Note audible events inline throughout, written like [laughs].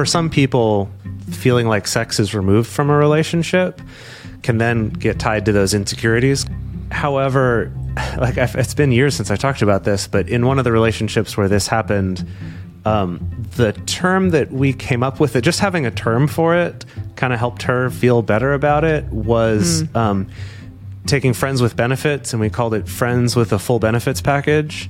for some people, feeling like sex is removed from a relationship can then get tied to those insecurities. However, [laughs] like I've, it's been years since I talked about this, but in one of the relationships where this happened, um, the term that we came up with, it just having a term for it, kind of helped her feel better about it. Was um, taking friends with benefits, and we called it friends with a full benefits package.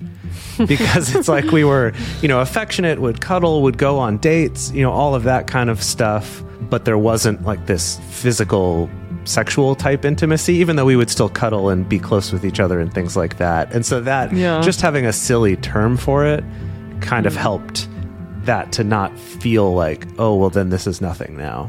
[laughs] because it's like we were, you know, affectionate, would cuddle, would go on dates, you know, all of that kind of stuff. But there wasn't like this physical, sexual type intimacy, even though we would still cuddle and be close with each other and things like that. And so that, Yeah. just having a silly term for it kind of mm. helped that to not feel like, oh, well, then this is nothing now.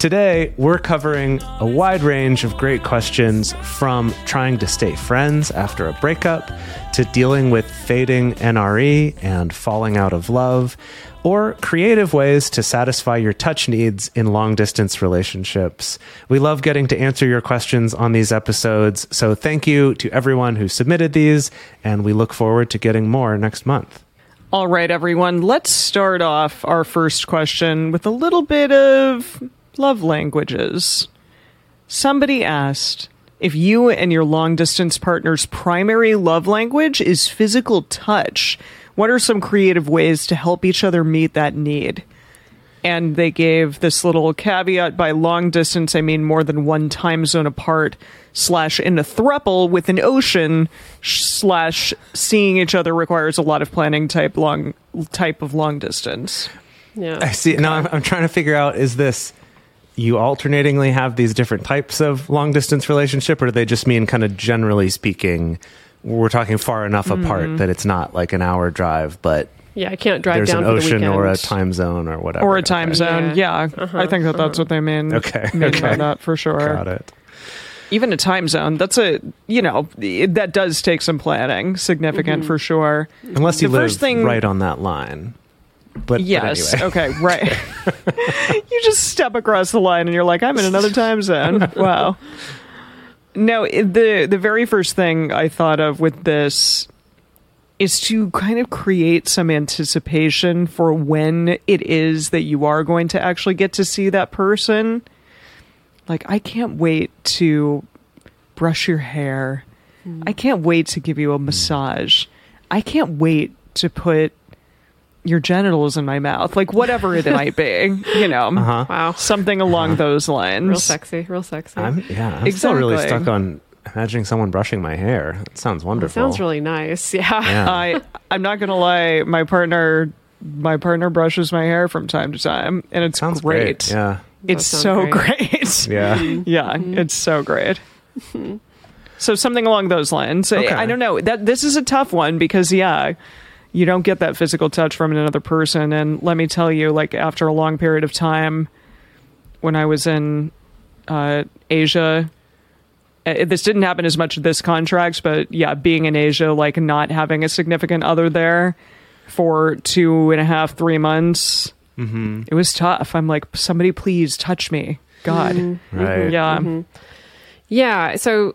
Today, we're covering a wide range of great questions from trying to stay friends after a breakup to dealing with fading NRE and falling out of love, or creative ways to satisfy your touch needs in long distance relationships. We love getting to answer your questions on these episodes, so thank you to everyone who submitted these, and we look forward to getting more next month. All right, everyone, let's start off our first question with a little bit of love languages. Somebody asked if you and your long distance partner's primary love language is physical touch. What are some creative ways to help each other meet that need? And they gave this little caveat by long distance, I mean more than one time zone apart, slash in a thruple with an ocean, slash seeing each other requires a lot of planning type long type of long distance. Yeah. I Yeah. see. Now I'm, I'm trying to figure out is this you alternatingly have these different types of long distance relationship, or do they just mean kind of generally speaking, we're talking far enough Mm-hmm. apart that it's not like an hour drive, but Yeah, I can't drive there's down an for the ocean weekend. or a time zone or whatever. Or a time Okay. zone. Yeah, Uh-huh, I think that that's what they mean. [laughs] Okay, mean okay. that for sure. Got it. Even a time zone. That's a you know that does take some planning, significant for sure. Unless you The live first thing- right on that line. But, but Yes. anyway. Okay. Right. [laughs] you just step across the line and you're like, I'm in another time zone. Wow. No, the the very first thing I thought of with this is to kind of create some anticipation for when it is that you are going to actually get to see that person. Like, I can't wait to brush your hair. Hmm. I can't wait to give you a massage. I can't wait to put your genitals in my mouth, like whatever it might be, you know, [laughs] Uh-huh. Wow. something along uh-huh. those lines. Real sexy. Real sexy. I'm, yeah, I'm still really Exactly. stuck on imagining someone brushing my hair. That sounds That wonderful. sounds really nice. [laughs] Yeah. Yeah. I I'm not gonna lie, my partner my partner brushes my hair from time to time, and it's sounds great. great. Yeah. [laughs] Mm-hmm. It's so great. great. Yeah. yeah, it's so great. so something along those lines. I- I don't know. That this is a tough one because yeah, you don't get that physical touch from another person and let me tell you like after a long period of time when I was in uh, Asia uh, this didn't happen as much with this contract, but yeah, being in Asia, like not having a significant other there for two and a half, three months, Mm-hmm. it was tough. I'm like, somebody please touch me. God. Right. Yeah. Yeah, so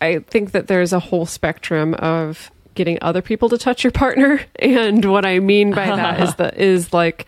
I think that there's a whole spectrum of getting other people to touch your partner, [laughs] and what I mean by that is [laughs] that is like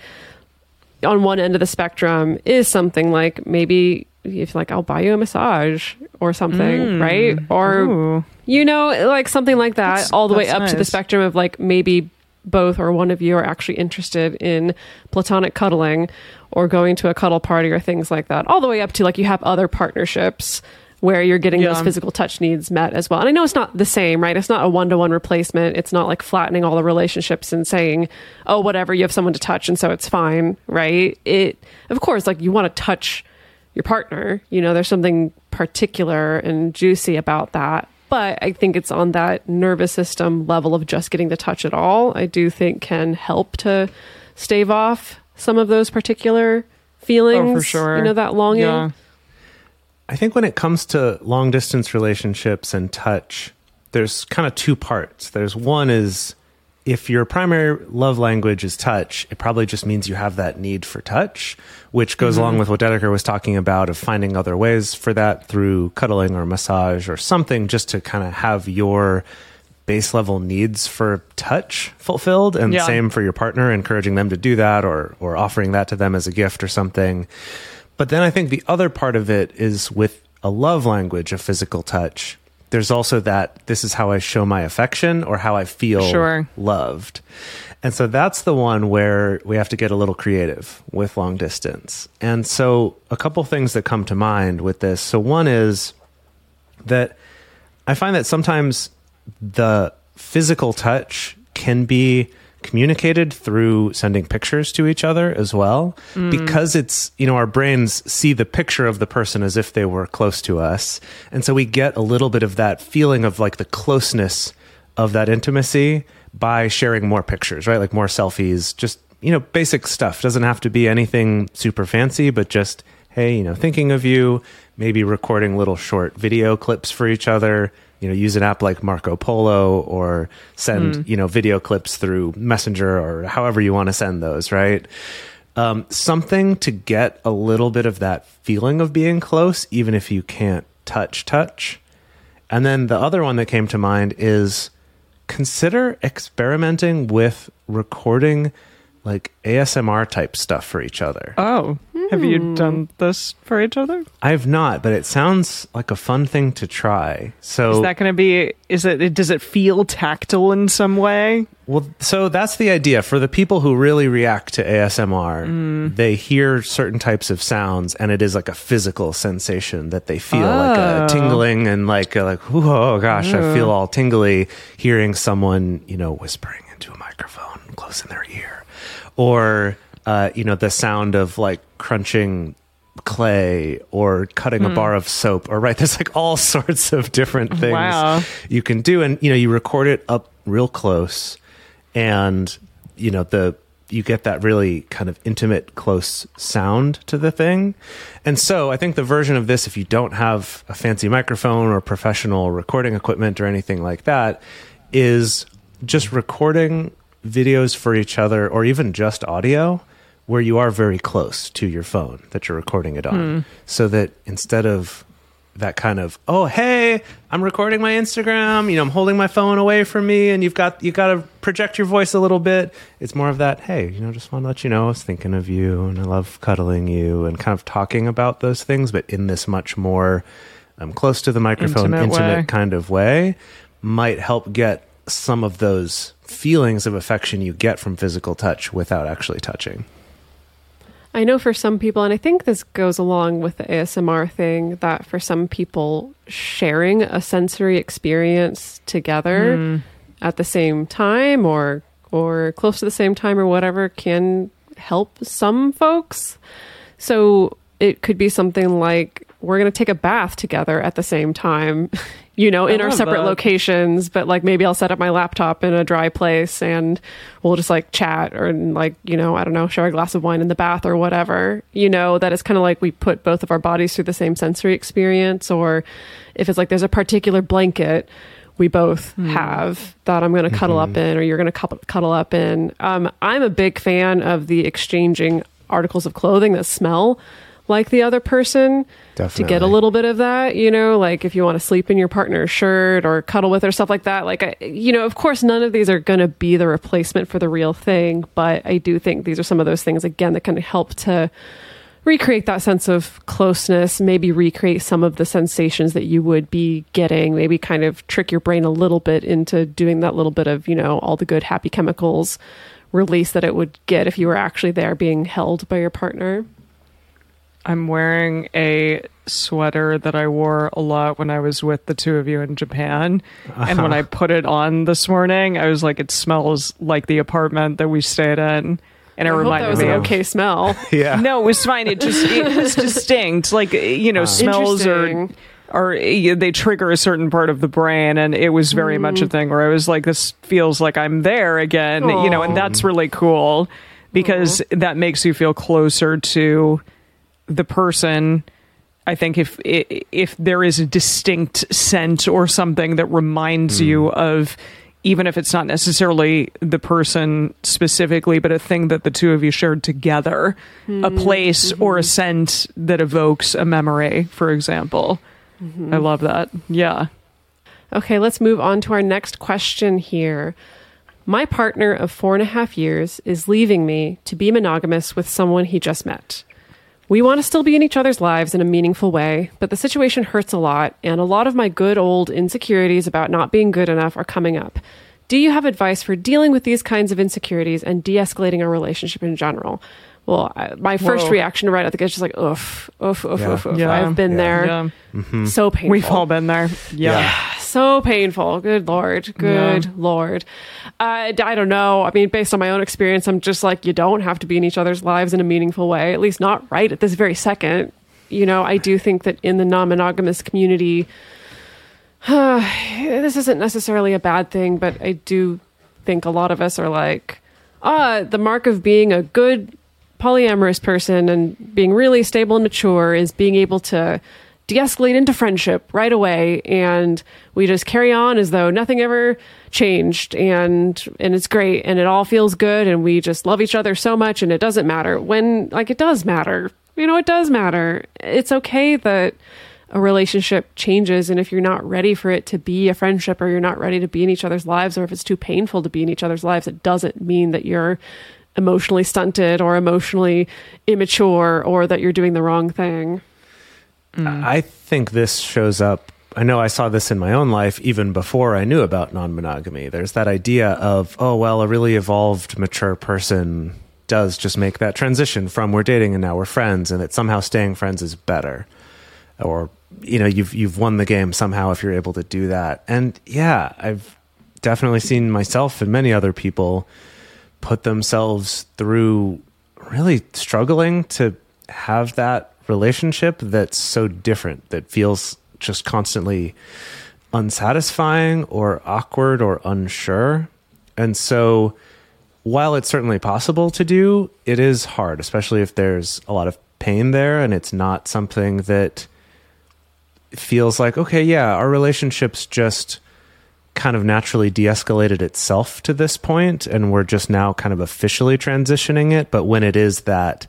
on one end of the spectrum is something like maybe if like I'll buy you a massage or something, mm. right? Or Ooh. you know, like something like that, That's- all the way up to the spectrum of like maybe both or one of you are actually interested in platonic cuddling or going to a cuddle party or things like that, all the way up to like you have other partnerships where you're getting Yeah. those physical touch needs met as well. And I know it's not the same, right? It's not a one to one replacement. It's not like flattening all the relationships and saying, oh, whatever, you have someone to touch and so it's fine, right? It, of course, like you want to touch your partner. You know, there's something particular and juicy about that. but I think it's on that nervous system level of just getting the touch at all. I do think can help to stave off some of those particular feelings. Oh, for sure. You know, that longing. Yeah. I think when it comes to long distance relationships and touch, there's kind of two parts. There's one is if your primary love language is touch, it probably just means you have that need for touch, which goes mm-hmm. along with what Dedeker was talking about of finding other ways for that through cuddling or massage or something just to kind of have your base level needs for touch fulfilled and Yeah. same for your partner encouraging them to do that or or offering that to them as a gift or something but then I think the other part of it is with a love language of physical touch. There's also that this is how I show my affection or how I feel Sure. loved. And so that's the one where we have to get a little creative with long distance. And so a couple things that come to mind with this. So one is that I find that sometimes the physical touch can be communicated through sending pictures to each other as well. Mm. Because it's you know our brains see the picture of the person as if they were close to us. And so we get a little bit of that feeling of like the closeness of that intimacy by sharing more pictures right? Like more selfies just you know basic stuff. Doesn't have to be anything super fancy but just hey, you know, thinking of you, maybe recording little short video clips for each other, you know, use an app like Marco Polo or send, you know, video clips through Messenger or however you want to send those, right? Um, something to get a little bit of that feeling of being close, even if you can't touch, touch. And then the other one that came to mind is consider experimenting with recording like ASMR type stuff for each other. Oh, have you hmm. done this for each other? I've not, but it sounds like a fun thing to try. So Is that going to be? Is it? Does it feel tactile in some way? Well, so that's the idea. For the people who really react to ASMR, mm. they hear certain types of sounds, and it is like a physical sensation that they feel, like Oh. a tingling, and like a, like oh gosh, I feel oh. all tingly hearing someone you know whispering into a microphone close in their ear, or uh, you know the sound of like crunching clay or cutting a bar of soap or right there's like all [laughs] sorts of different things Wow. you can do. And you know you record it up real close and you know the you get that really kind of intimate close sound to the thing. And so i think the version of this if you don't have a fancy microphone or professional recording equipment or anything like that is just recording videos for each other or even just audio where you are very close to your phone that you're recording it on. So that instead of that kind of oh hey i'm recording my instagram you know i'm holding my phone away from me and you've got you got to project your voice a little bit it's more of that hey you know just want to let you know i was thinking of you and i love cuddling you and kind of talking about those things but in this much more um, close to the microphone Intimate intimate, kind of way might help get some of those feelings of affection you get from physical touch without actually touching I know for some people, and I think this goes along with the ASMR thing, that for some people, sharing a sensory experience together hmm. at the same time or or close to the same time or whatever can help some folks. So it could be something like we're going to take a bath together at the same time, [laughs] you know, in our separate that. locations, but like maybe I'll set up my laptop in a dry place and we'll just like chat or like, you know, I don't know, share a glass of wine in the bath or whatever. You know, that it's kind of like we put both of our bodies through the same sensory experience or if it's like there's a particular blanket we both have that I'm going to cuddle up in or you're going to cuddle, cuddle up in. Um, I'm a big fan of the exchanging articles of clothing that smell like the other person to get a little bit of that, you know, like if you want to sleep in your partner's shirt or cuddle with her, stuff like that. Like, I, you know, of course, none of these are going to be the replacement for the real thing, but I do think these are some of those things, again, that can help to recreate that sense of closeness, maybe recreate some of the sensations that you would be getting, maybe kind of trick your brain a little bit into doing that little bit of, you know, all the good happy chemicals release that it would get if you were actually there being held by your partner. I'm wearing a sweater that I wore a lot when I was with the two of you in Japan. And when I uh-huh. put it on this morning, I was like, it smells like the apartment that we stayed in. And it I hope that reminded was me an okay smell. [laughs] yeah No, it was fine. It just it was [laughs] distinct. Like you know, uh-huh. smells are Interesting. or eh, they trigger a certain part of the brain and it was very much a mm. thing where i was like this feels like i'm there again you know and that's really cool because mm-hmm. that makes you feel closer to the person i think if if there is a distinct scent or something that reminds you hmm. of even if it's not necessarily the person specifically but a thing that the two of you shared together a hmm. place mm-hmm. or a scent that evokes a memory for example. Mm-hmm. I love that. Yeah. Okay, let's move on to our next question here. My partner of four and a half years is leaving me to be monogamous with someone he just met. We want to still be in each other's lives in a meaningful way, but the situation hurts a lot, and a lot of my good old insecurities about not being good enough are coming up. Do you have advice for dealing with these kinds of insecurities and de escalating a relationship in general? Well, I, my first Whoa. reaction right at the get is just like, oof, oof, oof, Yeah. oof, oof. Yeah. I've been Yeah. there. yeah mm-hmm. So painful we've all been there yeah, so painful. Good lord. Good lord. Uh, I don't know. I mean, based on my own experience, I'm just like, you don't have to be in each other's lives in a meaningful way, at least not right at this very second. You know, I do think that in the non monogamous community, [sighs] this isn't necessarily a bad thing, but I do think a lot of us are like, ah, the mark of being a good polyamorous person and being really stable and mature is being able to de-escalate into friendship right away and we just carry on as though nothing ever changed and and it's great and it all feels good and we just love each other so much and it doesn't matter when like it does matter. You know it does matter. It's okay that a relationship changes and if you're not ready for it to be a friendship or you're not ready to be in each other's lives or if it's too painful to be in each other's lives it doesn't mean that you're emotionally stunted or emotionally immature or that you're doing the wrong thing Mm. I think this shows up. I know I saw this in my own life even before I knew about non monogamy. There's that idea of, oh, well, a really evolved, mature person does just make that transition from we're dating and now we're friends, and that somehow staying friends is better. Or, you know, you've, you've won the game somehow if you're able to do that. And yeah, I've definitely seen myself and many other people put themselves through really struggling to have that relationship that's so different that feels just constantly unsatisfying or awkward or unsure. And so while it's certainly possible to do, it is hard, especially if there's a lot of pain there and it's not something that feels like, okay, yeah, our relationship's just kind of naturally de escalated itself to this point, and we're just now kind of officially transitioning it. But when it is that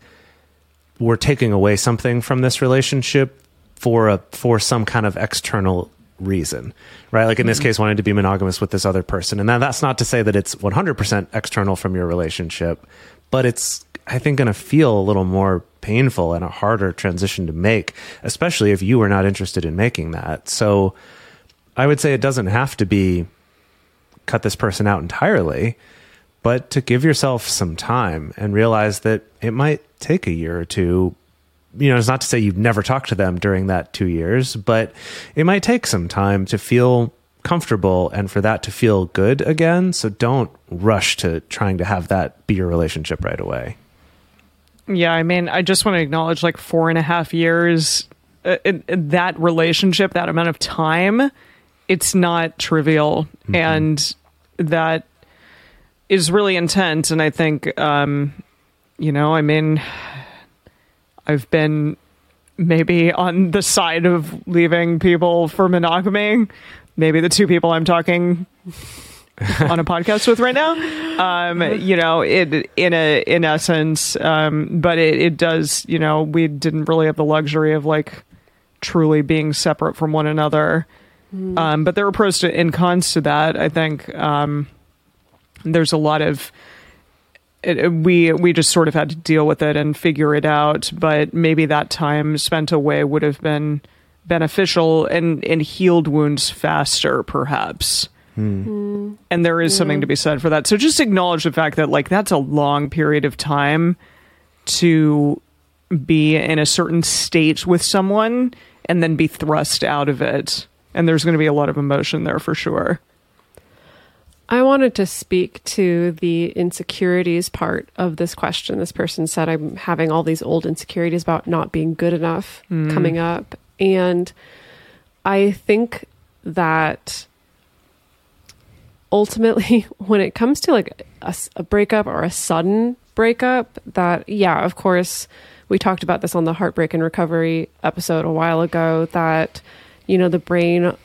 we're taking away something from this relationship for a for some kind of external reason, right? Like in this mm-hmm. case, wanting to be monogamous with this other person, and then that's not to say that it's 100% external from your relationship, but it's I think going to feel a little more painful and a harder transition to make, especially if you were not interested in making that. So I would say it doesn't have to be cut this person out entirely, but to give yourself some time and realize that it might take a year or two. You know, it's not to say you've never talked to them during that two years, but it might take some time to feel comfortable and for that to feel good again. So don't rush to trying to have that be your relationship right away. Yeah, I mean, I just want to acknowledge like four and a half years, uh, it, it- that relationship, that amount of time, it's not trivial. And that is really intense. And I think, um, you know, I mean, I've been maybe on the side of leaving people for monogamy. Maybe the two people I'm talking [laughs] on a podcast with right now. Um, you know, it in a in essence, um, but it, it does. You know, we didn't really have the luxury of like truly being separate from one another. Um, but there are pros to, and cons to that. I think um, there's a lot of it, we we just sort of had to deal with it and figure it out. But maybe that time spent away would have been beneficial and and healed wounds faster, perhaps. Hmm. And there is hmm. something to be said for that. So just acknowledge the fact that like that's a long period of time to be in a certain state with someone and then be thrust out of it. And there's going to be a lot of emotion there for sure. I wanted to speak to the insecurities part of this question. This person said, I'm having all these old insecurities about not being good enough mm. coming up. And I think that ultimately, [laughs] when it comes to like a breakup or a sudden breakup, that, yeah, of course, we talked about this on the Heartbreak and Recovery episode a while ago that, you know, the brain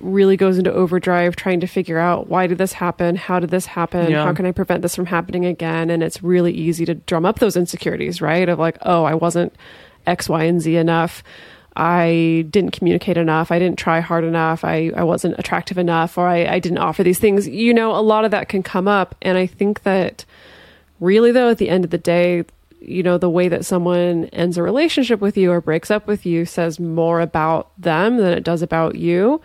really goes into overdrive trying to figure out why did this happen? How did this happen? Yeah. How can I prevent this from happening again? And it's really easy to drum up those insecurities, right? Of like, oh, I wasn't X, Y, and Z enough. I didn't communicate enough. I didn't try hard enough. I, I wasn't attractive enough, or I, I didn't offer these things. You know, a lot of that can come up. And I think that really, though, at the end of the day, you know, the way that someone ends a relationship with you or breaks up with you says more about them than it does about you.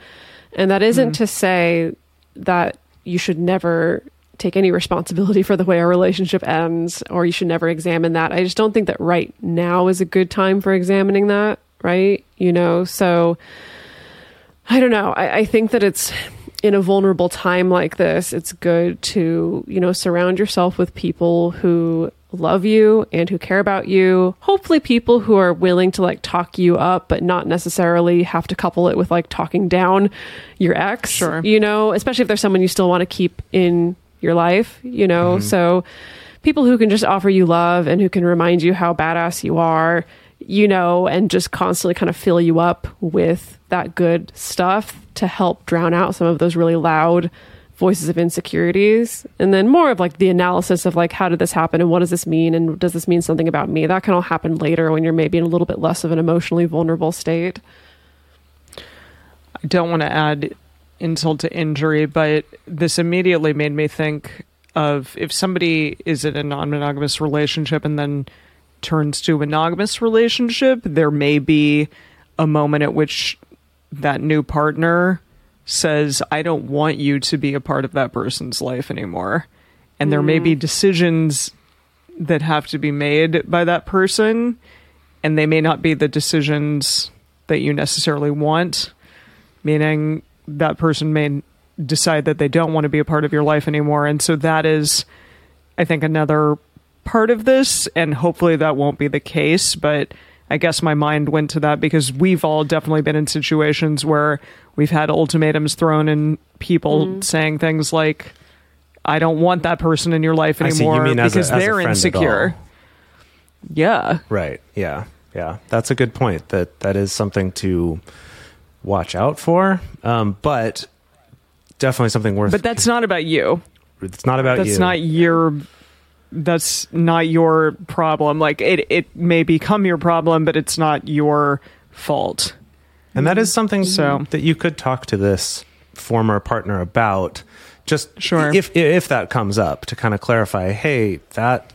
And that isn't mm. to say that you should never take any responsibility for the way a relationship ends or you should never examine that. I just don't think that right now is a good time for examining that, right? You know, so I don't know. I, I think that it's in a vulnerable time like this, it's good to, you know, surround yourself with people who love you and who care about you. Hopefully, people who are willing to like talk you up, but not necessarily have to couple it with like talking down your ex. Sure. You know, especially if there's someone you still want to keep in your life, you know? Mm-hmm. So people who can just offer you love and who can remind you how badass you are, you know, and just constantly kind of fill you up with that good stuff to help drown out some of those really loud voices of insecurities. And then more of like the analysis of like, how did this happen and what does this mean? And does this mean something about me? That can all happen later when you're maybe in a little bit less of an emotionally vulnerable state. I don't want to add insult to injury, but this immediately made me think of if somebody is in a non monogamous relationship and then turns to a monogamous relationship, there may be a moment at which that new partner says, I don't want you to be a part of that person's life anymore. And there may be mm. decisions that have to be made by that person, and they may not be the decisions that you necessarily want meaning that person may decide that they don't want to be a part of your life anymore. And so that is, I think, another part of this. And hopefully that won't be the case. But I guess my mind went to that because we've all definitely been in situations where we've had ultimatums thrown and people saying things like, I don't want that person in your life. You anymore a- because a they're insecure. Yeah. Right. Yeah. Yeah. That's a good point. That that is something to watch out for. Um, but definitely something worth. But that's not about you. it's not about that's you. not your that's not your problem like it it may become your problem but it's not your fault and that is something So- that you could talk to this former partner about. Just Sure. if if that comes up to kind of clarify. Hey, that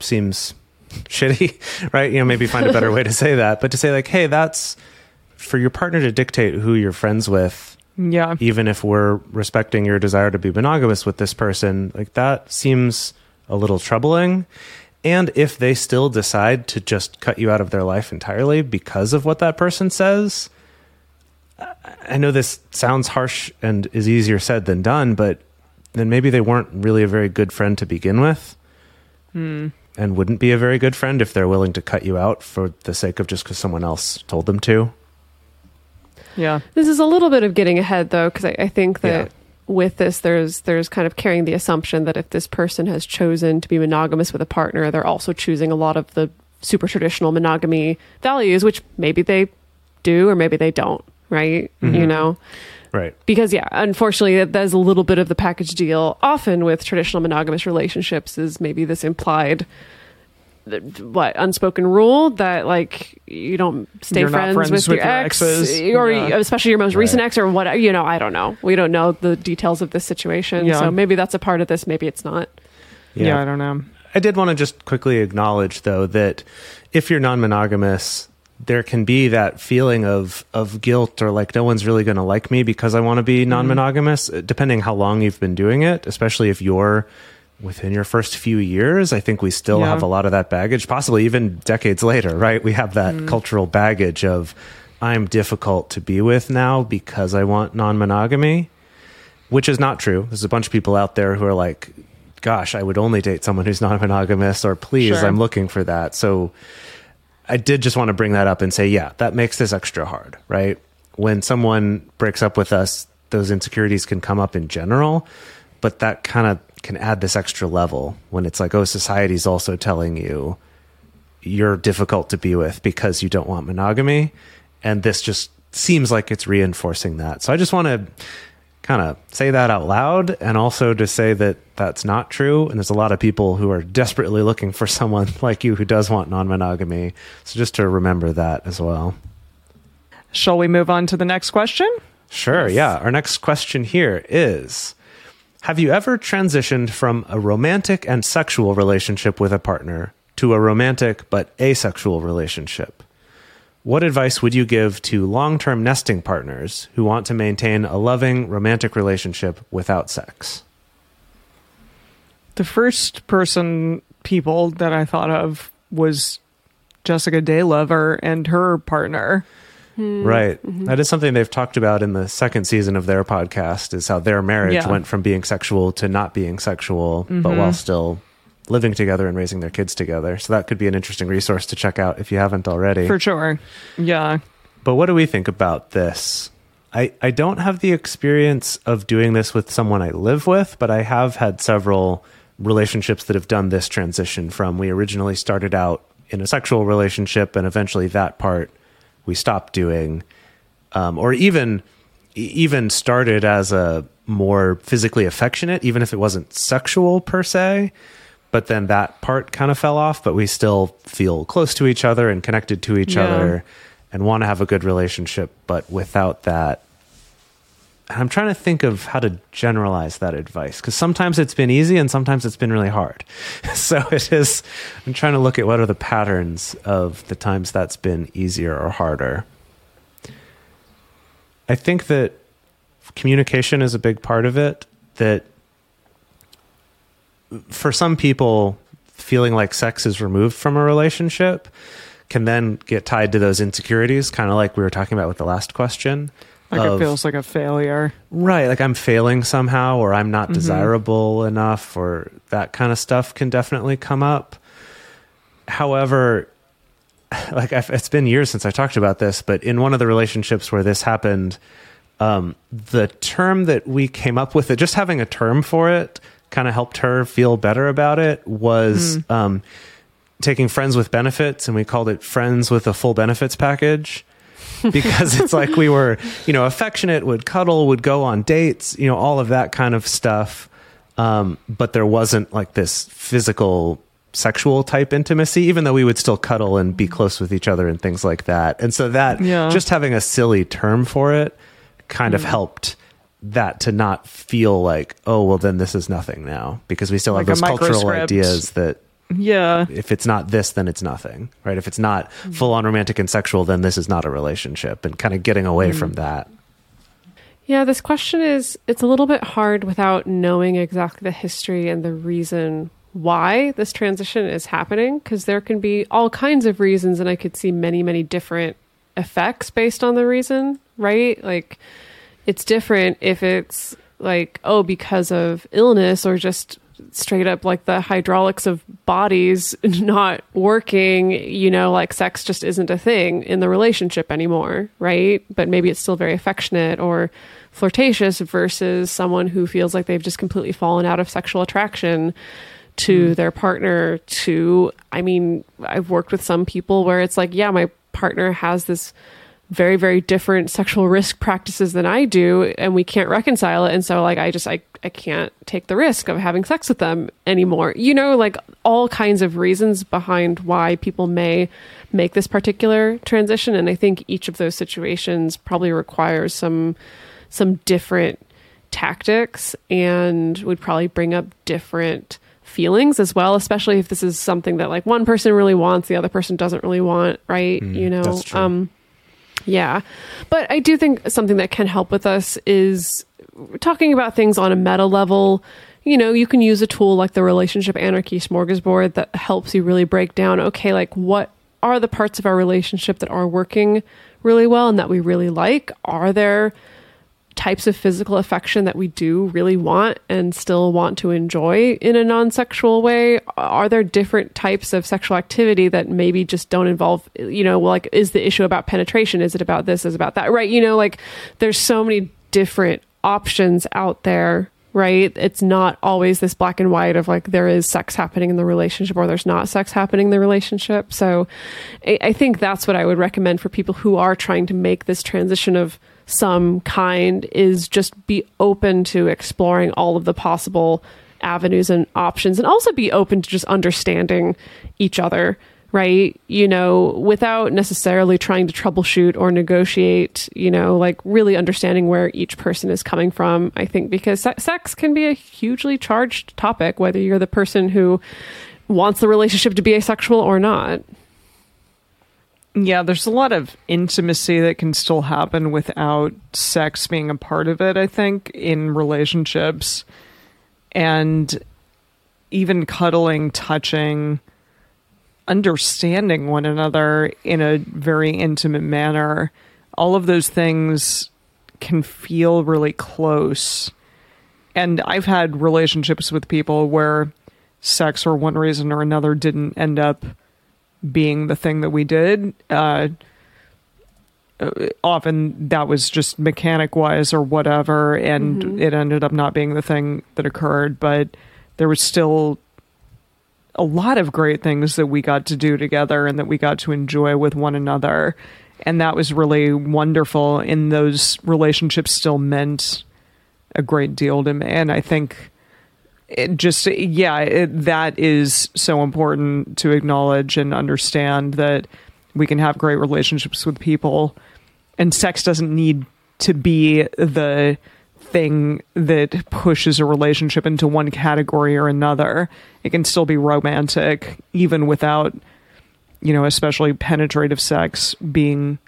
seems [laughs] shitty, [laughs] right? You know, maybe find a better way to say that. But to say like, hey, that's for your partner to dictate who you're friends with yeah even if we're respecting your desire to be monogamous with this person, like that seems a little troubling. And if they still decide to just cut you out of their life entirely because of what that person says, I- I know this sounds harsh and is easier said than done, but then maybe they weren't really a very good friend to begin with. Hmm. And wouldn't be a very good friend if they're willing to cut you out for the sake of just because someone else told them to. yeah This is a little bit of getting ahead though, because I, I think that Yeah. With this, there's there's kind of carrying the assumption that if this person has chosen to be monogamous with a partner, they're also choosing a lot of the super traditional monogamy values, which maybe they do or maybe they don't, right? You mm-hmm. know, Right. because yeah, unfortunately, is a little bit of the package deal. Often with traditional monogamous relationships, is maybe this implied. Th- What unspoken rule that like you don't stay friends, friends with, with your, your ex, exes. or Yeah. especially your most recent ex or what you know. I don't know. We don't know the details of this situation, Yeah. so maybe that's a part of this. Maybe it's not. yeah, i don't know I did want to just quickly acknowledge, though, that if you're non-monogamous, there can be that feeling of of guilt or like no one's really going to like me because I want to be non-monogamous. uh, Depending how long you've been doing it, especially if you're within your first few years, I think we still Yeah. have a lot of that baggage. Possibly even decades later, right? We have that mm. cultural baggage of I'm difficult to be with now because I want non-monogamy which is not true. There's a bunch of people out there who are like, gosh, I would only date someone who's non monogamous, or please, Sure. I'm looking for that. So I did just want to bring that up and say, yeah, that makes this extra hard, right? when someone breaks up with us, those insecurities can come up in general, but that kind of can add this extra level when it's like, oh, society's also telling you you're difficult to be with because you don't want monogamy. And this just seems like it's reinforcing that. So I just want to kind of say that out loud and also to say that that's not true. And there's a lot of people who are desperately looking for someone [laughs] like you who does want non monogamy. So just to remember that as well. Shall we move on to the next question? Sure. Yeah. Our next question here is Have you ever transitioned from a romantic and sexual relationship with a partner to a romantic but asexual relationship? What advice would you give to long term nesting partners who want to maintain a loving romantic relationship without sex? The first person people that I thought of was Jessica Daylover and her partner. Mm-hmm. Right. Mm-hmm. That is something they've talked about in the second season of their podcast is how their marriage Yeah. went from being sexual to not being sexual, but while mm-hmm. still living together and raising their kids together. So that could be an interesting resource to check out if you haven't already. For sure. Yeah. But what do we think about this? I, I don't have the experience of doing this with someone I live with, but I have had several relationships that have done this transition from we originally started out in a sexual relationship and eventually that part we stopped doing, um, or even even started as a more physically affectionate, even if it wasn't sexual per se. But then that part kind of fell off, but we still feel close to each other and connected to each Yeah. other and want to have a good relationship. But without that, I'm trying to think of how to generalize that advice because sometimes it's been easy and sometimes it's been really hard. [laughs] So it is, I'm trying to look at what are the patterns of the times that's been easier or harder. I think that communication is a big part of it. That for some people, feeling like sex is removed from a relationship can then get tied to those insecurities, kind of like we were talking about with the last question. Like of- it feels like a failure. Right, like I'm failing somehow, or I'm not desirable enough, or that kind of stuff can definitely come up. However, [sighs] like I've, it's been years since I talked about this, but in one of the relationships where this happened, um, the term that we came up with, it just having a term for it, kind of helped her feel better about it. Was um, taking friends with benefits, and we called it friends with a full benefits package [laughs] because it's like we were, you know, affectionate, would cuddle, would go on dates, you know, all of that kind of stuff. Um, but there wasn't like this physical sexual type intimacy, even though we would still cuddle and be close with each other and things like that. And so that Yeah. just having a silly term for it kind of helped that to not feel like, oh, well, then this is nothing now because we still have Like a those cultural ideas that Yeah. if it's not this, then it's nothing, right? If it's not mm-hmm. full on romantic and sexual, then this is not a relationship, and kind of getting away mm-hmm. from that. Yeah, this question is it's a little bit hard without knowing exactly the history and the reason why this transition is happening because there can be all kinds of reasons and I could see many many different effects based on the reason, right? Like it's different if it's like oh because of illness or just straight up like the hydraulics of bodies [laughs] not working, you know, like sex just isn't a thing in the relationship anymore, right? But maybe it's still very affectionate or flirtatious versus someone who feels like they've just completely fallen out of sexual attraction to hmm. their partner to I mean, I've worked with some people where it's like, yeah, my partner has this very very different sexual risk practices than I do and we can't reconcile it. And so like I just I I can't take the risk of having sex with them anymore. You know, like all kinds of reasons behind why people may make this particular transition. And I think each of those situations probably requires some some different tactics and would probably bring up different feelings as well especially if this is something that like one person really wants the other person doesn't really want right? You know um yeah. But I do think something that can help with us is talking about things on a meta level. You know, you can use a tool like the relationship anarchy smorgasbord that helps you really break down, okay, like what are the parts of our relationship that are working really well and that we really like? Are there types of physical affection that we do really want and still want to enjoy in a non-sexual way. Are there different types of sexual activity that maybe just don't involve you know like is the issue about penetration? Is it about this? Is it about that? Right? You know like there's so many different options out there right? It's not always this black and white of like there is sex happening in the relationship or there's not sex happening in the relationship. So i, I think that's what i would recommend for people who are trying to make this transition of some kind is just be open to exploring all of the possible avenues and options and also be open to just understanding each other right? You know without necessarily trying to troubleshoot or negotiate you know like really understanding where each person is coming from i think because se- sex can be a hugely charged topic whether you're the person who wants the relationship to be asexual or not Yeah, there's a lot of intimacy that can still happen without sex being a part of it, I think, in relationships. And even cuddling, touching, understanding one another in a very intimate manner. All of those things can feel really close. And I've had relationships with people where sex, or one reason or another, didn't end up being the thing that we did. Uh, often that was just mechanic wise or whatever, and it ended up not being the thing that occurred. But there was still a lot of great things that we got to do together and that we got to enjoy with one another. And that was really wonderful. And those relationships still meant a great deal to me. And I think it just yeah it, that is so important to acknowledge and understand that we can have great relationships with people and sex doesn't need to be the thing that pushes a relationship into one category or another. It can still be romantic even without you know especially penetrative sex being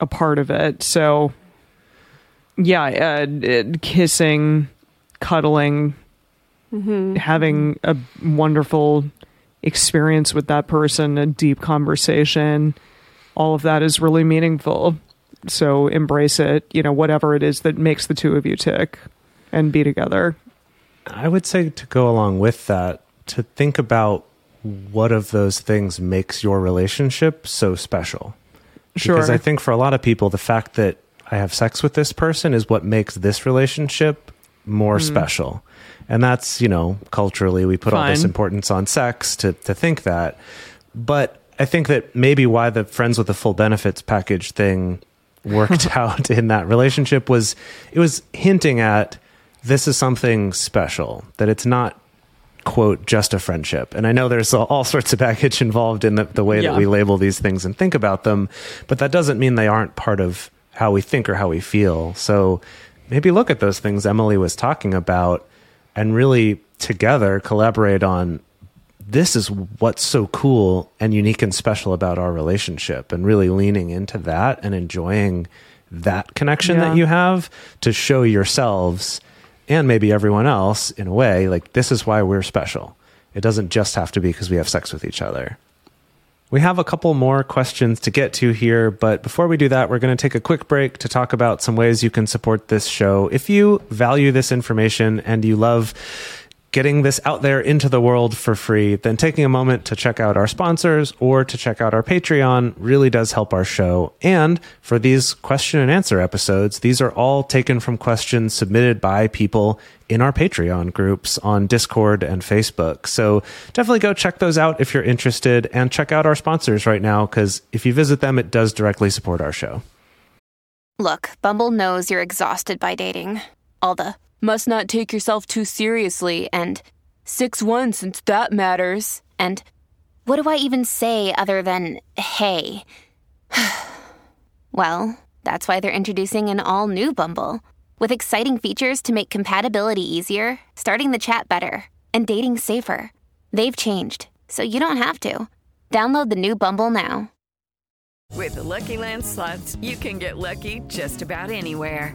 a part of it. So yeah uh, kissing cuddling Mm-hmm. having a wonderful experience with that person, a deep conversation, all of that is really meaningful. So embrace it, you know, whatever it is that makes the two of you tick and be together. I would say to go along with that, to think about what of those things makes your relationship so special. Sure. Because I think for a lot of people, the fact that I have sex with this person is what makes this relationship more mm-hmm. special. And that's, you know, culturally, we put all this importance on sex to, to think that. But I think that maybe why the friends with the full benefits package thing [laughs] worked out in that relationship was it was hinting at this is something special, that it's not quote just a friendship. And i know there's all, all sorts of baggage involved in the, the way Yeah. that we label these things and think about them. But that doesn't mean they aren't part of how we think or how we feel. So maybe look at those things emily was talking about and really together collaborate on this is what's so cool and unique and special about our relationship and really leaning into that and enjoying that connection Yeah. that you have to show yourselves and maybe everyone else in a way like this is why we're special it doesn't just have to be because we have sex with each other we have a couple more questions to get to here, but before we do that, we're going to take a quick break to talk about some ways you can support this show. If you value this information and you love getting this out there into the world for free, then taking a moment to check out our sponsors or to check out our Patreon really does help our show. And for these question and answer episodes, these are all taken from questions submitted by people in our Patreon groups on Discord and Facebook. So definitely go check those out if you're interested and check out our sponsors right now because if you visit them, it does directly support our show. Look, Bumble knows you're exhausted by dating. All the must not take yourself too seriously and 6 1 since that matters. And what do I even say other than hey? [sighs] well, that's why they're introducing an all new Bumble with exciting features to make compatibility easier, starting the chat better, and dating safer. They've changed, so you don't have to. Download the new Bumble now. With the Lucky Land slots, you can get lucky just about anywhere.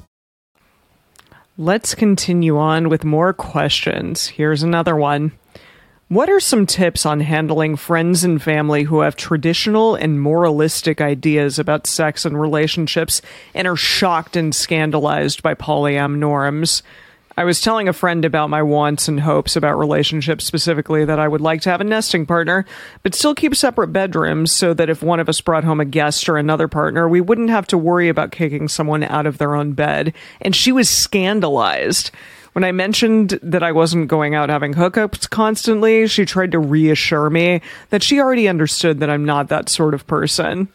Let's continue on with more questions. Here's another one. What are some tips on handling friends and family who have traditional and moralistic ideas about sex and relationships and are shocked and scandalized by polyam norms? I was telling a friend about my wants and hopes about relationships specifically that I would like to have a nesting partner, but still keep separate bedrooms so that if one of us brought home a guest or another partner, we wouldn't have to worry about kicking someone out of their own bed. And she was scandalized. When I mentioned that I wasn't going out having hookups constantly, she tried to reassure me that she already understood that I'm not that sort of person.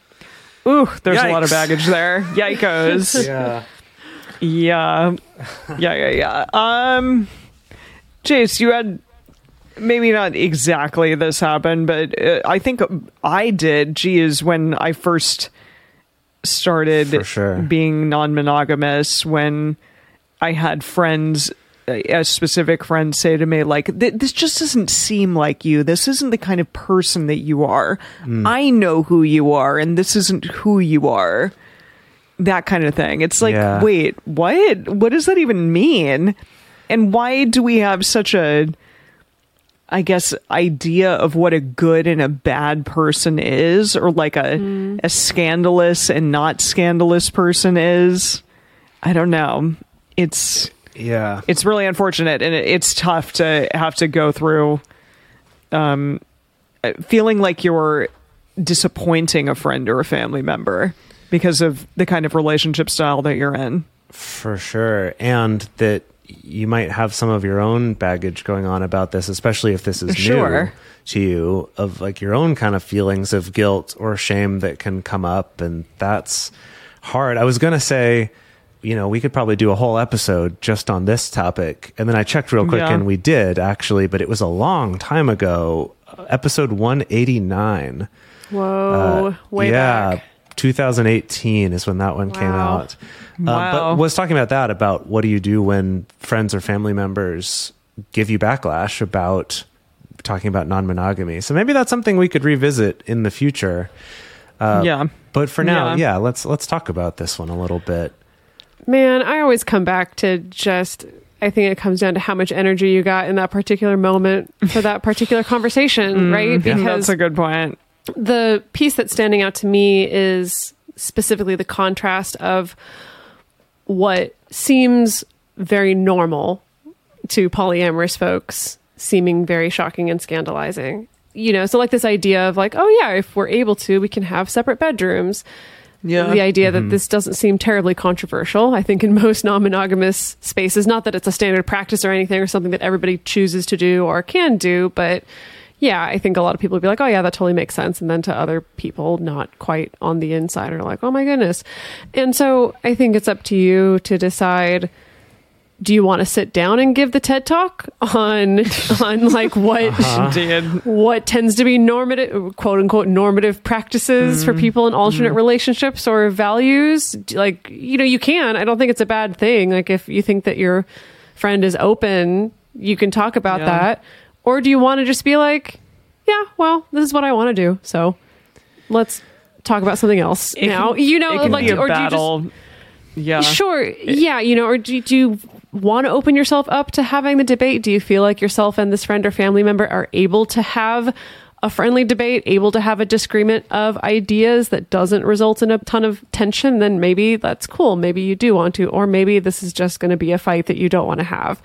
Ooh, there's a lot of baggage there. [laughs] Yikos. Yeah. Yeah. Yeah, yeah, yeah. Um Jase, you had maybe not exactly this happened, but uh, I think I did. Geez, when I first started sure. being non-monogamous when I had friends a specific friend say to me like this just doesn't seem like you this isn't the kind of person that you are i know who you are and this isn't who you are that kind of thing it's like Yeah. wait what what does that even mean and why do we have such a I guess idea of what a good and a bad person is, or like a a scandalous and not scandalous person is. I don't know. It's Yeah. it's really unfortunate, and it, it's tough to have to go through, um, uh, feeling like you're disappointing a friend or a family member because of the kind of relationship style that you're in. For sure. And that you might have some of your own baggage going on about this, especially if this is Sure. new to you, of like your own kind of feelings of guilt or shame that can come up. And that's hard. I was going to say, you know, we could probably do a whole episode just on this topic. And then I checked real quick Yeah. and we did actually, but it was a long time ago. Episode 189. Whoa, way Uh, yeah, back. 2018 is when that one came out. Uh, Wow. but was talking about that about what do you do when friends or family members give you backlash about talking about non-monogamy. So maybe that's something we could revisit in the future. Uh, yeah. But for now, Yeah. yeah, let's let's talk about this one a little bit. Man, I always come back to just. I think it comes down to how much energy you got in that particular moment for that particular conversation, right? Mm, That's a good point. The piece that's standing out to me is specifically the contrast of what seems very normal to polyamorous folks seeming very shocking and scandalizing. You know, so like this idea of like, oh yeah, if we're able to, we can have separate bedrooms. Yeah. The idea that mm-hmm. this doesn't seem terribly controversial, I think, in most non monogamous spaces. Not that it's a standard practice or anything or something that everybody chooses to do or can do, but yeah, I think a lot of people would be like, oh, yeah, that totally makes sense. And then to other people, not quite on the inside, are like, oh my goodness. And so I think it's up to you to decide do you want to sit down and give the TED talk on [laughs] on like what uh-huh. Indeed. what tends to be normative quote unquote normative practices for mm-hmm. people in alternate mm-hmm. relationships or values like you know you can i don't think it's a bad thing like if you think that your friend is open you can talk about Yeah. that or do you want to just be like yeah well this is what i want to do so let's talk about something else It now can- you know it like or do you just yeah. Sure. Yeah. You know, or do, do you want to open yourself up to having the debate? Do you feel like yourself and this friend or family member are able to have a friendly debate, able to have a disagreement of ideas that doesn't result in a ton of tension? Then maybe that's cool. Maybe you do want to, or maybe this is just going to be a fight that you don't want to have.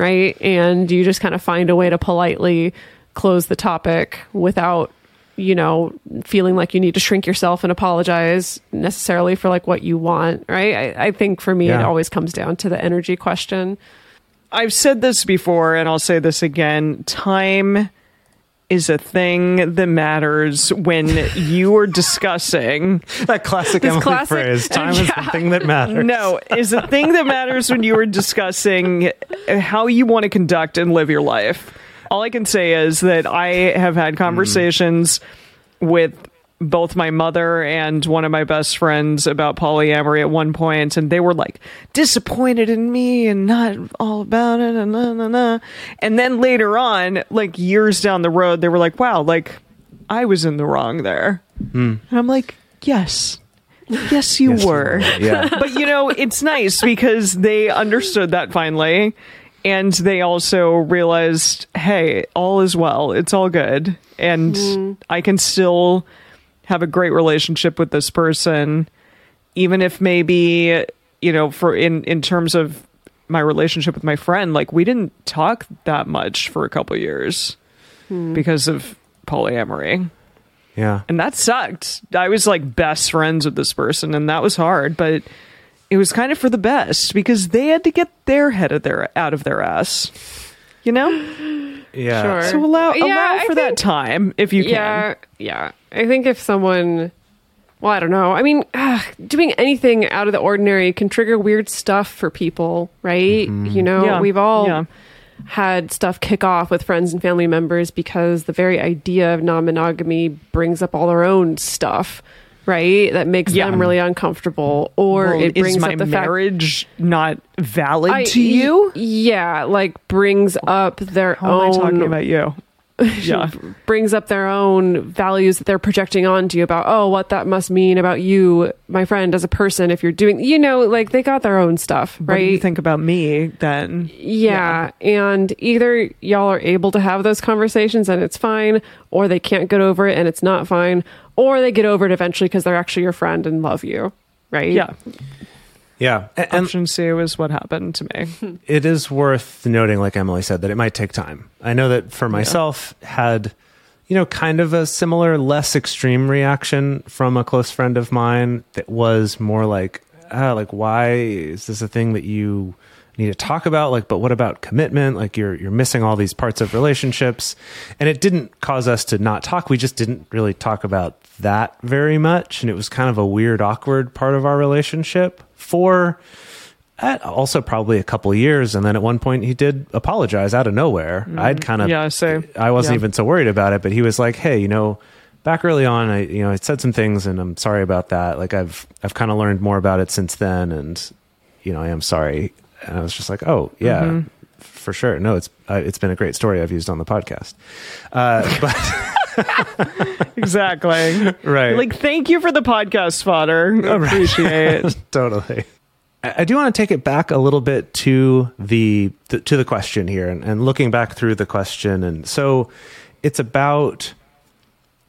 Right. And you just kind of find a way to politely close the topic without you know, feeling like you need to shrink yourself and apologize necessarily for like what you want, right? I, I think for me, it always comes down to the energy question. I've said this before and I'll say this again. Time is a thing that matters when you are discussing [laughs] That classic Emily classic- phrase. Time is the thing that matters. no is a thing that matters when you are discussing how you want to conduct and live your life all i can say is that i have had mm. conversations with both my mother and one of my best friends about polyamory at one point, and they were like disappointed in me and not all about it, and nah, nah, nah. and then later on, like years down the road, they were like, "Wow, like I was in the wrong there," hmm. and I'm like, "Yes." Yes, you Yes, you were. were. Yeah. [laughs] but you know, it's nice because they understood that finally. And they also realized, hey, all is well. It's all good. And hmm. I can still have a great relationship with this person, even if maybe, you know, for in, in terms of my relationship with my friend, like we didn't talk that much for a couple years hmm. because of polyamory Yeah. and that sucked. I was like best friends with this person, and that was hard, but it was kind of for the best because they had to get their head of their out of their ass. You know, [gasps] [laughs] Yeah. Sure. so allow allow I for that time if you yeah, can. yeah. I think if someone, well, I don't know. I mean, ah, doing anything out of the ordinary can trigger weird stuff for people, right? You know, Yeah, we've all yeah. had stuff kick off with friends and family members because the very idea of non-monogamy brings up all their own stuff, right? That makes Yeah. them really uncomfortable, or Well, it brings is my up the fact marriage not valid I- to you? Yeah, like brings up their How own am I talking about you? [laughs] Yeah, brings up their own values that they're projecting onto you about oh what that must mean about you my friend as a person if you're doing you know like they got their own stuff what right do you think about me then? yeah. and either y'all are able to have those conversations and it's fine or they can't get over it and it's not fine or they get over it eventually because they're actually your friend and love you right Yeah, Yeah. And option C was what happened to me. [laughs] it is worth noting, like Emily said, that it might take time. I know that for myself, had you know kind of a similar, less extreme reaction from a close friend of mine that was more like, ah, like why is this a thing that you need to talk about? Like, but what about commitment? Like you're you're missing all these parts of relationships, and it didn't cause us to not talk. We just didn't really talk about that very much, and it was kind of a weird, awkward part of our relationship for uh, also probably a couple of years and then at one point he did apologize out of nowhere i'd kind of Mm. Yeah, so- i wasn't yeah. even so worried about it but he was like hey you know back early on i you know i said some things and i'm sorry about that like i've i've kind of learned more about it since then and you know i am sorry and i was just like oh yeah Mm-hmm. for sure no it's uh, it's been a great story i've used on the podcast uh, [laughs] but [laughs] exactly. right Like, thank you for the podcast fodder. [laughs] Appreciate it. [laughs] totally. I do want to take it back a little bit to the, th- to the question here, and, and looking back through the question, and so it's about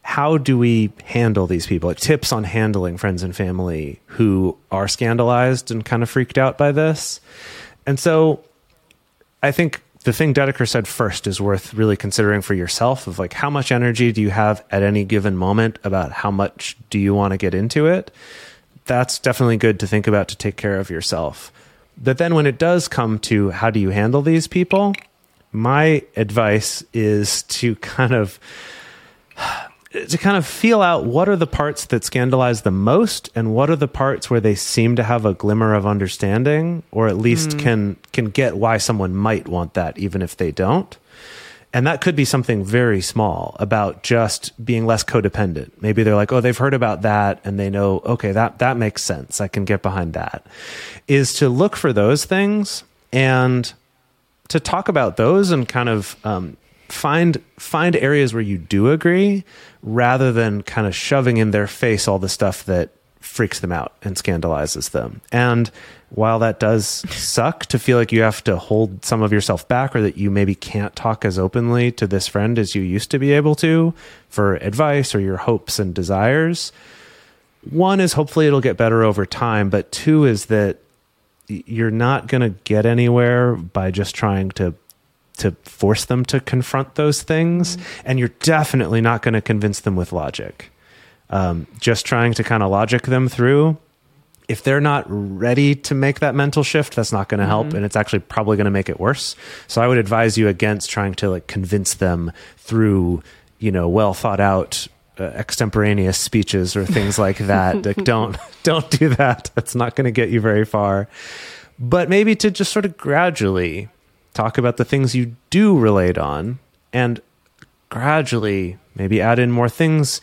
how do we handle these people? Like tips on handling friends and family who are scandalized and kind of freaked out by this, and so I think the thing Dedeker said first is worth really considering for yourself of like how much energy do you have at any given moment about how much do you want to get into it? That's definitely good to think about to take care of yourself. But then when it does come to how do you handle these people my advice is to kind of to kind of feel out what are the parts that scandalize the most and what are the parts where they seem to have a glimmer of understanding or at least can can get why someone might want that even if they don't. And that could be something very small about just being less codependent. Maybe they're like oh they've heard about that and they know okay that that makes sense. I can get behind that. Is to look for those things and to talk about those and kind of um, find find areas where you do agree rather than kind of shoving in their face all the stuff that freaks them out and scandalizes them. And while that does [laughs] suck to feel like you have to hold some of yourself back or that you maybe can't talk as openly to this friend as you used to be able to for advice or your hopes and desires one is hopefully it'll get better over time but two is that you're not going to get anywhere by just trying to to force them to confront those things and you're definitely not going to convince them with logic. Um, just trying to kind of logic them through if they're not ready to make that mental shift that's not going to help and it's actually probably going to make it worse. So i would advise you against trying to like convince them through you know well thought out uh, extemporaneous speeches or things like that. Like [laughs] don't don't do that. That's not going to get you very far. But maybe to just sort of gradually talk about the things you do relate on and gradually maybe add in more things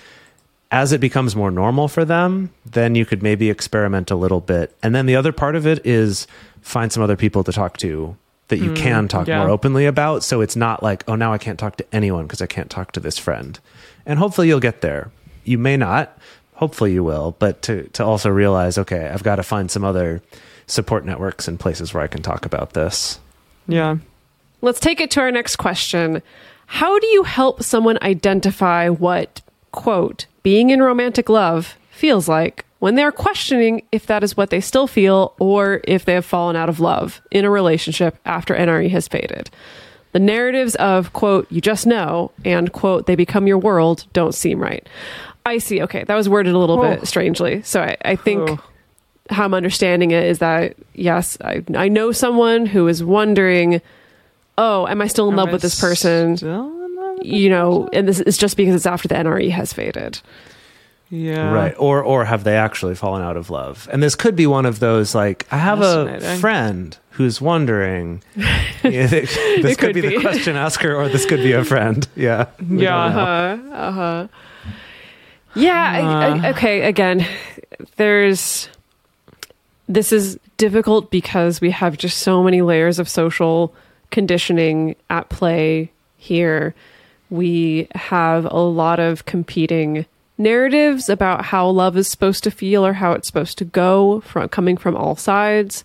as it becomes more normal for them, then you could maybe experiment a little bit. And then the other part of it is find some other people to talk to that you hmm, can talk yeah. more openly about. So it's not like, oh, now I can't talk to anyone because I can't talk to this friend. And hopefully you'll get there. You may not. Hopefully you will. But to, to also realize, okay, I've got to find some other support networks and places where I can talk about this. Yeah. Let's take it to our next question. How do you help someone identify what, quote, being in romantic love feels like when they're questioning if that is what they still feel or if they have fallen out of love in a relationship after NRE has faded? The narratives of, quote, you just know, and, quote, they become your world don't seem right. I see. Okay, that was worded a little Oh. bit strangely. So I, I think Oh. How I'm understanding it is that yes, I, I know someone who is wondering, oh, am I still in love Am I with this person? still in love with You know, and this is just because it's after the NRE has faded. Yeah. right or or have they actually fallen out of love and this could be one of those like i have a friend who's wondering [laughs] Yeah, this could, could be, the be. question asker or this could be a friend [laughs] yeah We Yeah. don't know. Uh huh. Yeah. I, I, okay. Again, there's. This is difficult because we have just so many layers of social conditioning at play here. We have a lot of competing narratives about how love is supposed to feel or how it's supposed to go from coming from all sides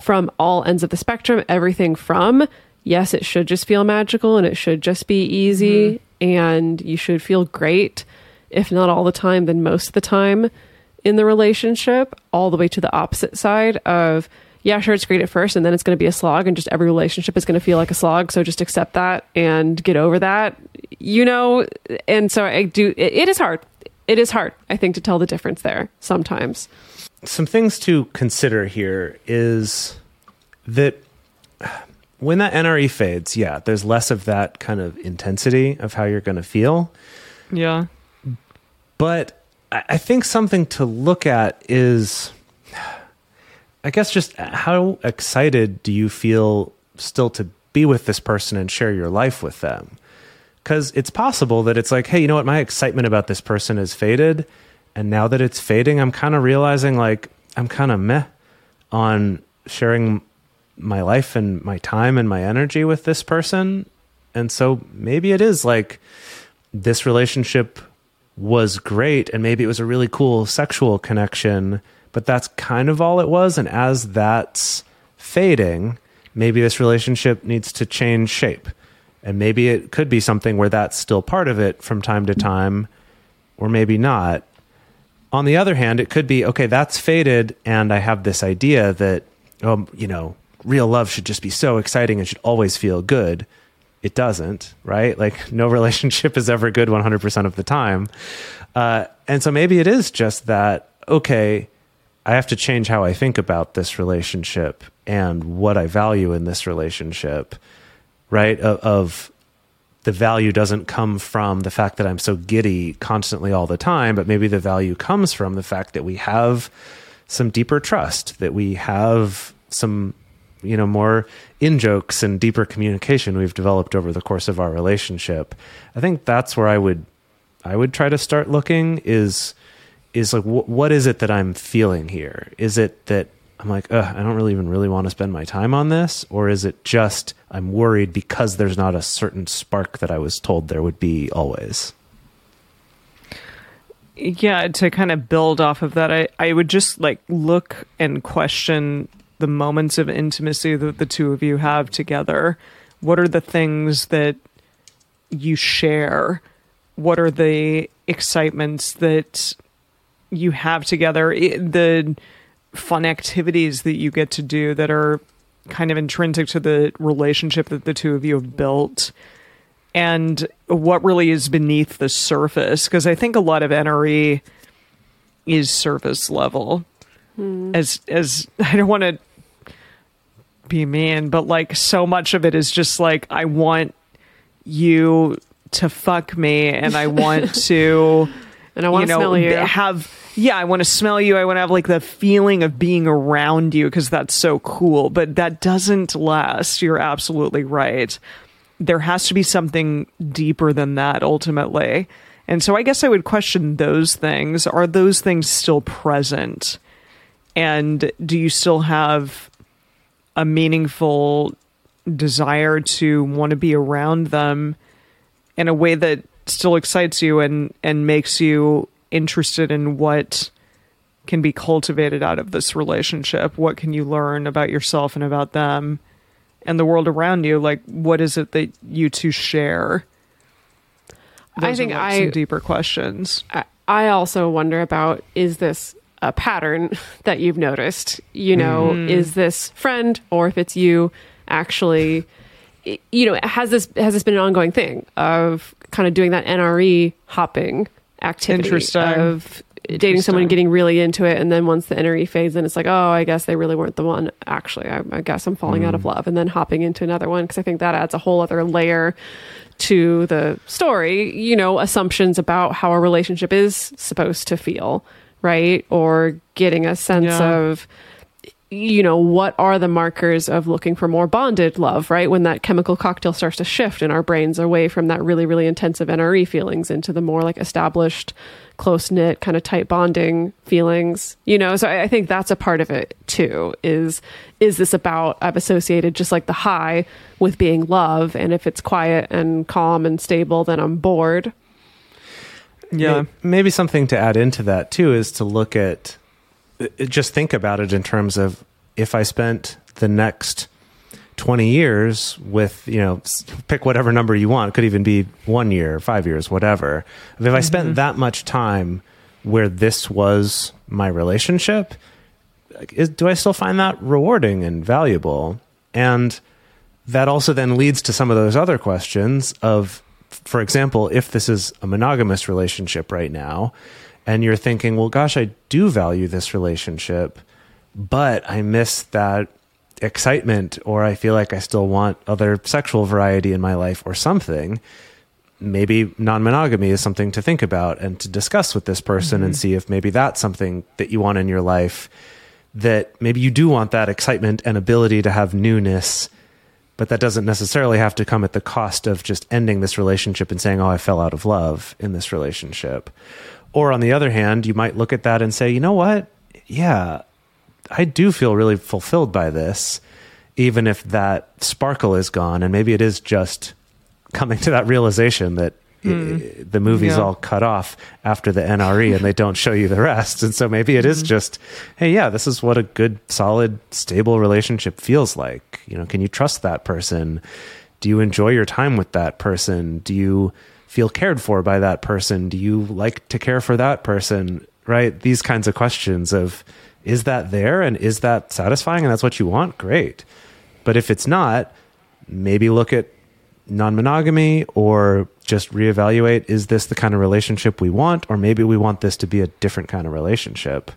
from all ends of the spectrum, everything from yes, it should just feel magical and it should just be easy mm-hmm. and you should feel great, if not all the time, then most of the time in the relationship, all the way to the opposite side of yeah, sure, it's great at first, and then it's going to be a slog, and just every relationship is going to feel like a slog. So just accept that and get over that, you know. And so I do. It, it is hard. It is hard, I think, to tell the difference there sometimes. some things to consider here is that when that NRE fades, yeah, there's less of that kind of intensity of how you're going to feel. Yeah. But I think something to look at is, I guess, just how excited do you feel still to be with this person and share your life with them? Because it's possible that it's like, hey, you know what? My excitement about this person has faded. And now that it's fading, I'm kind of realizing like I'm kind of meh on sharing my life and my time and my energy with this person. And so maybe it is like this relationship was great and maybe it was a really cool sexual connection, but that's kind of all it was. And as that's fading, maybe this relationship needs to change shape. And maybe it could be something where that's still part of it from time to time, or maybe not. On the other hand, it could be okay, that's faded, and I have this idea that, um, you know, real love should just be so exciting and should always feel good. It doesn't, right? Like, no [laughs] relationship is ever good 100% of the time. Uh, and so maybe it is just that, okay, I have to change how I think about this relationship and what I value in this relationship, right? Of, of the value doesn't come from the fact that I'm so giddy constantly all the time, but maybe the value comes from the fact that we have some deeper trust, that we have some, you know, more in jokes and deeper communication we've developed over the course of our relationship. I think that's where I would, I would try to start looking is, is like, wh- what is it that I'm feeling here? Is it that I'm like, I don't really even really want to spend my time on this? Or is it just I'm worried because there's not a certain spark that I was told there would be always? yeah to kind of build off of that i i would just like look and question the moments of intimacy that the two of you have together? What are the things that you share? What are the excitements that you have together? The fun activities that you get to do that are kind of intrinsic to the relationship that the two of you have built? And what really is beneath the surface? Because i think a lot of nre is surface level. Hmm. As as [laughs] i don't want to be mean but like so much of it is just like i want you to fuck me and i want [laughs] to And I want you to know, smell you. have yeah, I want to smell you. I want to have like the feeling of being around you because that's so cool. But that doesn't last. You're absolutely right. There has to be something deeper than that ultimately. And so I guess I would question those things. Are those things still present? And do you still have a meaningful desire to want to be around them in a way that still excites you and, and makes you interested in what can be cultivated out of this relationship? What can you learn about yourself and about them and the world around you? Like, what is it that you two share? I Those are, think like, I some deeper questions. I- I also wonder about is this a pattern [laughs] that you've noticed? You know, mm-hmm. is this friend or if it's you actually you know, has this has this been an ongoing thing of kind of doing that NRE hopping activity Interesting. of dating someone Interesting. getting really into it and then once the NRE fades in it's like, "Oh, I guess they really weren't the one actually. I, I guess I'm falling out of mm. love." And then hopping into another one because I think that adds a whole other layer to the story, you know, assumptions about how a relationship is supposed to feel, right? Or getting a sense Yeah. of you know, what are the markers of looking for more bonded love, right? When that chemical cocktail starts to shift in our brains away from that really, really intensive NRE feelings into the more like established, close knit, kind of tight bonding feelings, you know? So I, I think that's a part of it too, is, is this about, I've associated just like the high with being love. And if it's quiet and calm and stable, then I'm bored. Yeah. May- Maybe something to add into that too is to look at uh, just think about it in terms of if I spent the next 20 years with, you know, pick whatever number you want, it could even be 1 year, 5 years, whatever. If I spent that much time where this was my relationship, is, do I still find that rewarding and valuable? And that also then leads to some of those other questions of for example if this is a monogamous relationship right now and you're thinking well gosh i do value this relationship but i miss that excitement or i feel like i still want other sexual variety in my life or something maybe non-monogamy is something to think about and to discuss with this person and mm-hmm. see if maybe that's something that you want in your life that maybe you do want that excitement and ability to have newness but that doesn't necessarily have to come at the cost of just ending this relationship and saying, "Oh, I fell out of love in this relationship." Or on the other hand, you might look at that and say, "You know what? Yeah, I do feel really fulfilled by this, even if that sparkle is gone and maybe it is just coming to that realization that i- the movie's Yeah. all cut off after the NRE and they don't show you the rest. And so maybe it is hmm. just, hey, yeah, this is what a good, solid, stable relationship feels like. You know, can you trust that person? Do you enjoy your time with that person? Do you feel cared for by that person? Do you like to care for that person? Right? These kinds of questions of is that there and is that satisfying and that's what you want? Great. But if it's not, maybe look at non monogamy or just reevaluate is this the kind of relationship we want? Or maybe we want this to be a different kind of relationship.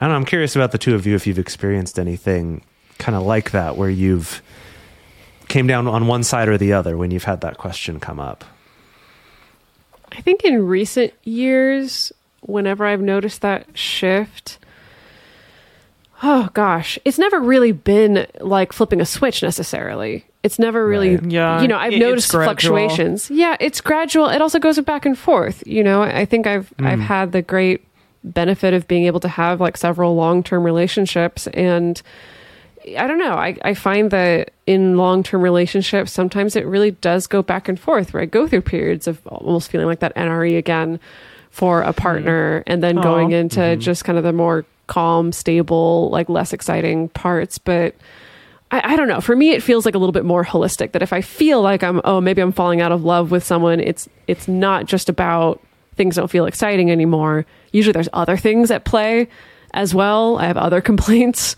I don't know. I'm curious about the two of you if you've experienced anything kind of like that where you've came down on one side or the other when you've had that question come up. I think in recent years, whenever I've noticed that shift, oh gosh, it's never really been like flipping a switch necessarily. It's never really, Right. Yeah, you know, I've it- noticed fluctuations. Yeah, it's gradual. It also goes back and forth. You know, I think I've hmm. I've had the great benefit of being able to have like several long term relationships and I don't know. I, I find that in long term relationships, sometimes it really does go back and forth, where I go through periods of almost feeling like that NRE again for a partner, hmm. and then going Aw. into mm-hmm. just kind of the more calm, stable, like less exciting parts. But I, I don't know. For me, it feels like a little bit more holistic. That if I feel like I'm, oh, maybe I'm falling out of love with someone, it's it's not just about things don't feel exciting anymore. Usually, there's other things at play as well. I have other [laughs] complaints.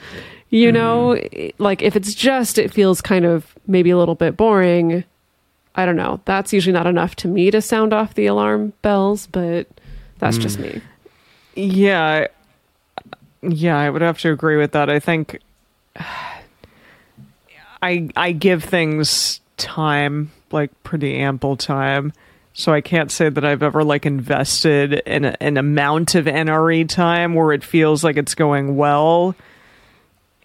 You mm-hmm. know, It- like if it's just it feels kind of maybe a little bit boring. I don't know. That's usually not enough to me to sound off the alarm bells, but that's just mm. me. Yeah. Yeah, I would have to agree with that. I think I I give things time, like pretty ample time. So I can't say that I've ever like invested in a, an amount of NRE time where it feels like it's going well.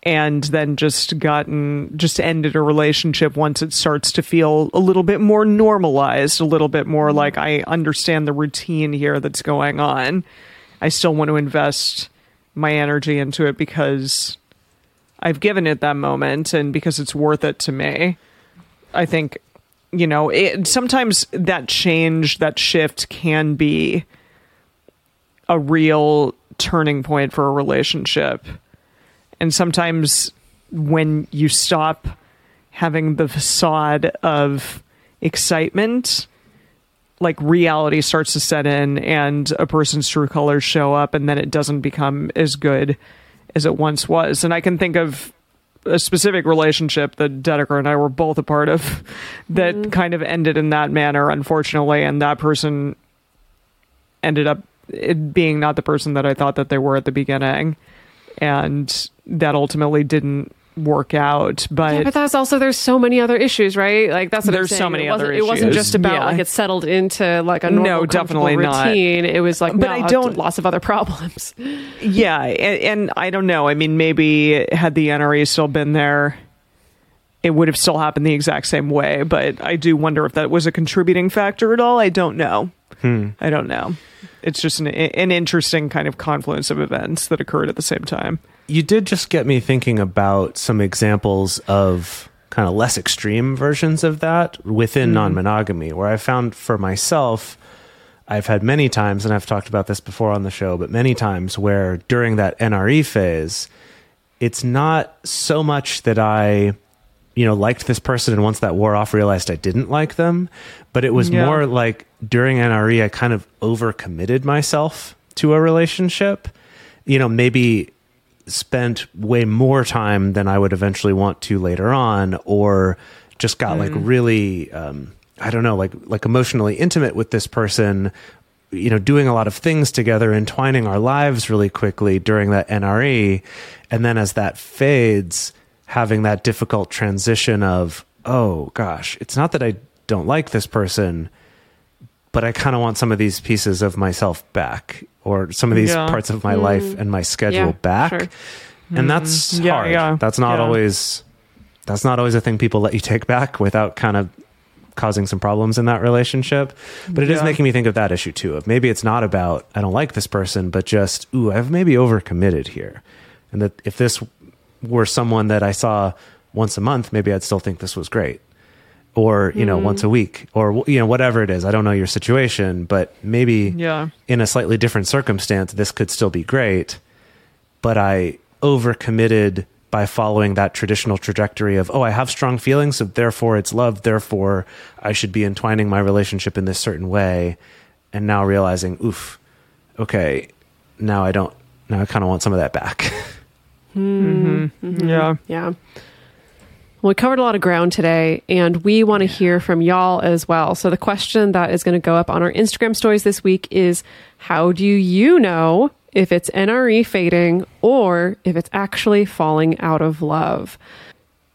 and then just gotten just ended a relationship once it starts to feel a little bit more normalized, a little bit more mm-hmm. like I understand the routine here that's going on. I still want to invest my energy into it because I've given it that moment and because it's worth it to me. I think you know, it, sometimes that change, that shift can be a real turning point for a relationship. And sometimes when you stop having the facade of excitement, like reality starts to set in and a person's true colors show up and then it doesn't become as good as it once was. And I can think of a specific relationship that Dedeker and I were both a part of [laughs] that mm-hmm. kind of ended in that manner, unfortunately, and that person ended up it being not the person that I thought that they were at the beginning. And that ultimately didn't work out. But, Yeah, but that's also there's so many other issues, right? Like that's what There's so many it wasn't, It wasn't just about Yeah. like it settled into like a No, normal, comfortable definitely not. routine. It was like, But no, I don't- lots of other problems. [laughs] yeah, and, and I don't know. I mean, maybe had the NRE still been there, it would have still happened the exact same way. But I do wonder if that was a contributing factor at all. I don't know. Hmm. I don't know. It's just an, an interesting kind of confluence of events that occurred at the same time. You did just get me thinking about some examples of kind of less extreme versions of that within hmm. non monogamy, where I found for myself, I've had many times, and I've talked about this before on the show, but many times where during that NRE phase, it's not so much that I, you know, liked this person and once that wore off, realized I didn't like them, but it was Yeah. more like during NRE, I kind of overcommitted myself to a relationship. You know, maybe spent way more time than I would eventually want to later on, or just got like really, um, I don't know, like like emotionally intimate with this person. You know, doing a lot of things together, entwining our lives really quickly during that NRE, and then as that fades, having that difficult transition of, oh gosh, it's not that I don't like this person, but I kind of want some of these pieces of myself back, or some of these Yeah. parts of my life mm. and my schedule Yeah, back. sure. And that's mm, Yeah, hard. yeah, That's not yeah. always that's not always a thing people let you take back without kind of causing some problems in that relationship. But it is Yeah. making me think of that issue too. Of maybe it's not about I don't like this person, but just ooh, I've maybe overcommitted here. And that if this were someone that I saw once a month, maybe I'd still think this was great. Or, you know, once a hmm. week or you know whatever it is. I don't know your situation, but maybe Yeah. in a slightly different circumstance this could still be great but I overcommitted by following that traditional trajectory of, oh, I have strong feelings, so therefore it's love, therefore I should be entwining my relationship in this certain way. And now realizing, oof, okay, now I don't, now I kind of want some of that back. [laughs] Mm-hmm. Mm-hmm. Yeah. Mm-hmm. Yeah. Well, we covered a lot of ground today, and we want to hear from y'all as well. So, the question that is going to go up on our Instagram stories this week is How do you know if it's NRE fading or if it's actually falling out of love?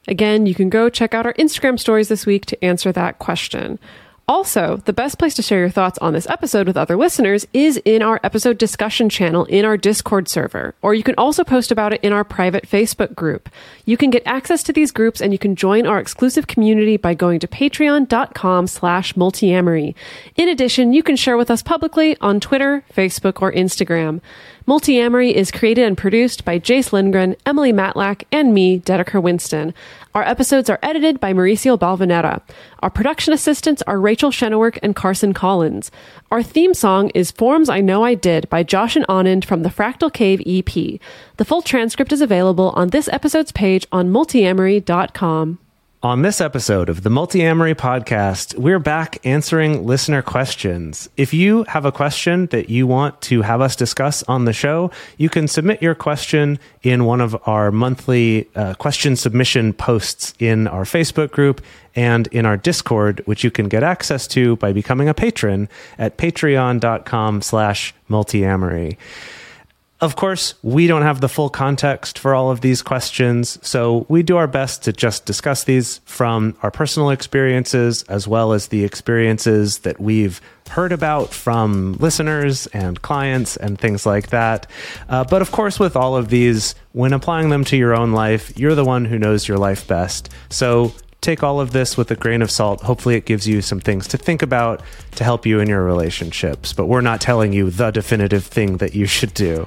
Again, you can go check out our Instagram stories this week to answer that question. Also, the best place to share your thoughts on this episode with other listeners is in our episode discussion channel in our Discord server, or you can also post about it in our private Facebook group. You can get access to these groups and you can join our exclusive community by going to patreon.com slash multiamory. In addition, you can share with us publicly on Twitter, Facebook, or Instagram. Multiamory is created and produced by Jase Lindgren, Emily Matlack, and me, Dedeker Winston. Our episodes are edited by Mauricio Balvanera. Our production assistants are Rachel Shenowork and Carson Collins. Our theme song is Forms I Know I Did by Josh and Anand from the Fractal Cave EP. The full transcript is available on this episode's page on multiamory.com. On this episode of the Multiamory podcast, we're back answering listener questions. If you have a question that you want to have us discuss on the show, you can submit your question in one of our monthly uh, question submission posts in our Facebook group and in our Discord, which you can get access to by becoming a patron at patreon.com slash multiamory. Of course, we don't have the full context for all of these questions, so we do our best to just discuss these from our personal experiences as well as the experiences that we've heard about from listeners and clients and things like that. Uh, but of course, with all of these, when applying them to your own life, you're the one who knows your life best. So take all of this with a grain of salt. Hopefully, it gives you some things to think about to help you in your relationships. But we're not telling you the definitive thing that you should do.